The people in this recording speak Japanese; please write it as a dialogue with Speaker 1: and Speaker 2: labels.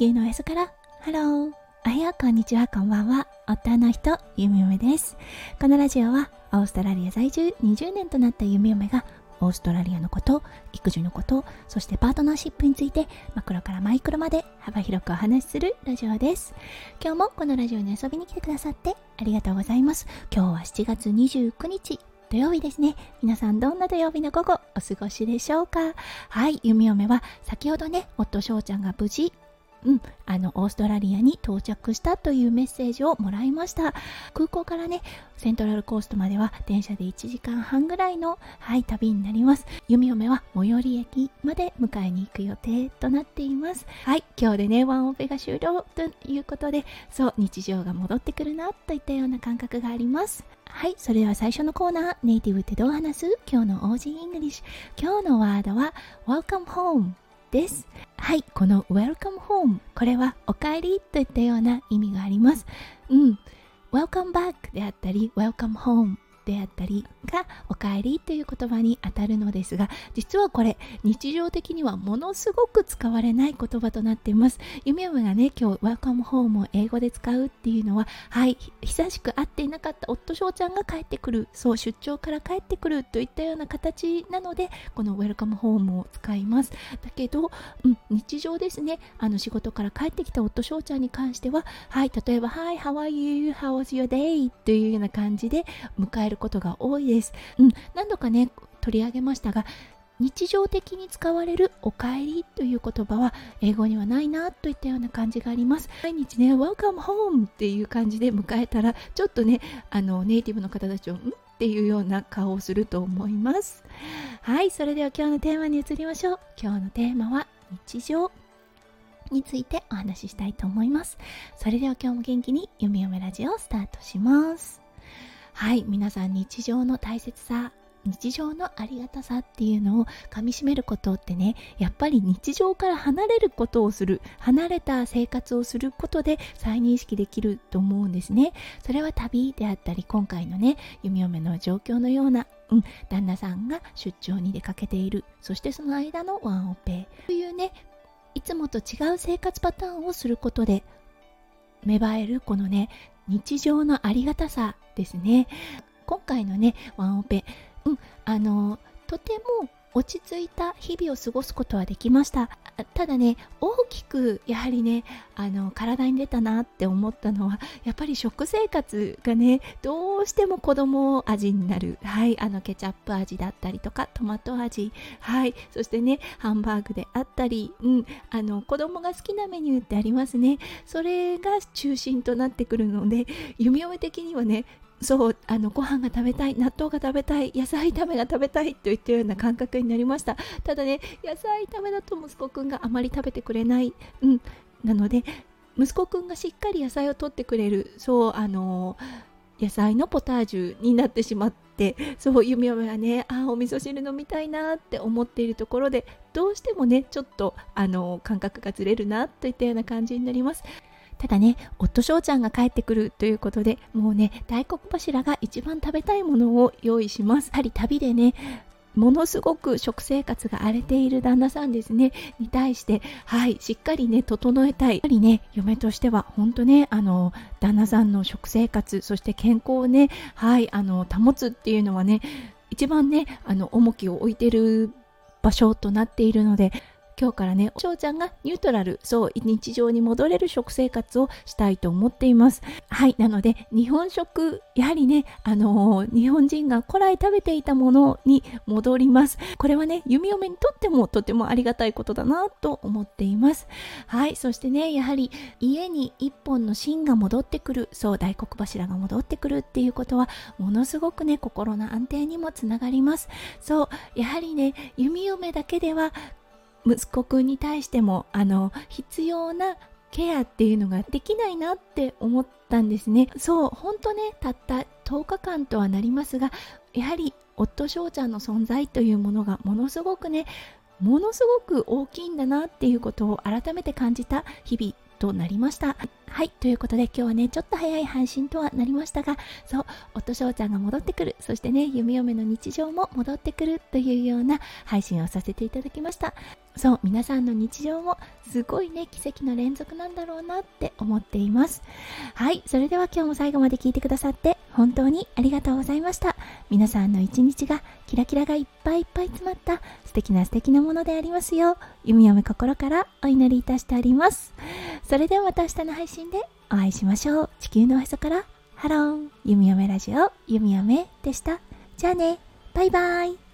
Speaker 1: 地球のおへそから。ハローおはようこんにちは。こんばんは。夫の人ゆみおめです。このラジオはオーストラリア在住20年となったゆみおめがオーストラリアのこと育児のことそしてパートナーシップについてマクロからマイクロまで幅広くお話しするラジオです。今日もこのラジオに遊びに来てくださってありがとうございます。今日は7月29日土曜日ですね。皆さんどんな土曜日の午後お過ごしでしょうか？はい、弓嫁は先ほどね、夫翔ちゃんが無事うん、あのオーストラリアに到着したというメッセージをもらいました。空港からねセントラルコーストまでは電車で1時間半ぐらいの、はい、旅になります。弓嫁は最寄り駅まで迎えに行く予定となっています。はい今日でねワンオペが終了ということでそう日常が戻ってくるなといったような感覚があります。はい、それでは最初のコーナー、ネイティブってどう話す？今日の Aussie Englishュ。今日のワードは Welcome Home です。はい、この Welcome Home これはお帰りといったような意味があります。うん、Welcome back であったり Welcome home であったりがおかえりという言葉にあたるのですが実はこれ日常的にはものすごく使われない言葉となっています。夢嫁がね今日 Welcome Home を英語で使うっていうのははい久しく会っていなかった夫翔ちゃんが帰ってくるそう出張から帰ってくるといったような形なのでこの Welcome Home を使います。だけど、うん、日常ですね。あの仕事から帰ってきた夫翔ちゃんに関してははい例えば Hi how are you? How was your day? というような感じで迎えることが多いです。うん、何度かね、取り上げましたが、日常的に使われるおかえりという言葉は英語にはないなといったような感じがあります。毎日ね、Welcome home っていう感じで迎えたら、ちょっとね、あの、ネイティブの方たちを、ん？っていうような顔をすると思います。はい、それでは今日のテーマに移りましょう。今日のテーマは日常についてお話ししたいと思います。それでは今日も元気に読み読めラジオをスタートします。はい皆さん日常の大切さ日常のありがたさっていうのをかみしめることってねやっぱり日常から離れることをする離れた生活をすることで再認識できると思うんですね。それは旅であったり今回のね弓嫁の状況のようなうん、旦那さんが出張に出かけているそしてその間のワンオペ。というねいつもと違う生活パターンをすることで芽生えるこのね日常のありがたさですね。今回のねワンオペうんあのとても落ち着いた日々を過ごすことはできました。ただね大きくやはりねあの体に出たなって思ったのはやっぱり食生活がねどうしても子供味になる。はいあのケチャップ味だったりとかトマト味。はいそしてねハンバーグであったり。うんあの子供が好きなメニューってありますね。それが中心となってくるので弓嫁的にはねそうあのご飯が食べたい納豆が食べたい野菜炒めが食べたいといったような感覚になりました。ただね野菜炒めだと息子くんがあまり食べてくれない、うん、なので息子くんがしっかり野菜を取ってくれるそうあの野菜のポタージュになってしまってそう弓嫁はねあお味噌汁飲みたいなって思っているところでどうしてもねちょっとあの感覚がずれるなといったような感じになります。ただね、夫翔ちゃんが帰ってくるということで、もうね、大黒柱が一番食べたいものを用意します。やはり旅でね、ものすごく食生活が荒れている旦那さんですね、に対して、はい、しっかりね、整えたい。やはりね、嫁としては、本当ね、あの、旦那さんの食生活、そして健康をね、はい、あの、保つっていうのはね、一番ね、あの、重きを置いてる場所となっているので、今日からね、翔ちゃんがニュートラル、そう、日常に戻れる食生活をしたいと思っています。はい、なので、日本食、やはりね、あのー、日本人が古来食べていたものに戻ります。これはね、弓嫁にとってもとてもありがたいことだなと思っています。はい、そしてね、やはり家に一本の芯が戻ってくる、そう、大黒柱が戻ってくるっていうことは、ものすごくね、心の安定にもつながります。そう、やはりね、弓嫁だけでは息子くんに対してもあの必要なケアっていうのができないなって思ったんですね。そう本当ねたった10日間とはなりますがやはり夫翔ちゃんの存在というものがものすごくねものすごく大きいんだなっていうことを改めて感じた日々となりました。はいということで今日はねちょっと早い配信とはなりましたがそう夫翔ちゃんが戻ってくる。そしてね弓嫁の日常も戻ってくるというような配信をさせていただきました。そう皆さんの日常もすごいね奇跡の連続なんだろうなって思っています。はいそれでは今日も最後まで聞いてくださって本当にありがとうございました。皆さんの一日がキラキラがいっぱいいっぱい詰まった素敵な素敵なものでありますよう弓嫁心からお祈りいたしております。それではまた明日の配信でお会いしましょう。地球のおへそから Hello。弓嫁ラジオ弓嫁でした。じゃあね。バイバイ。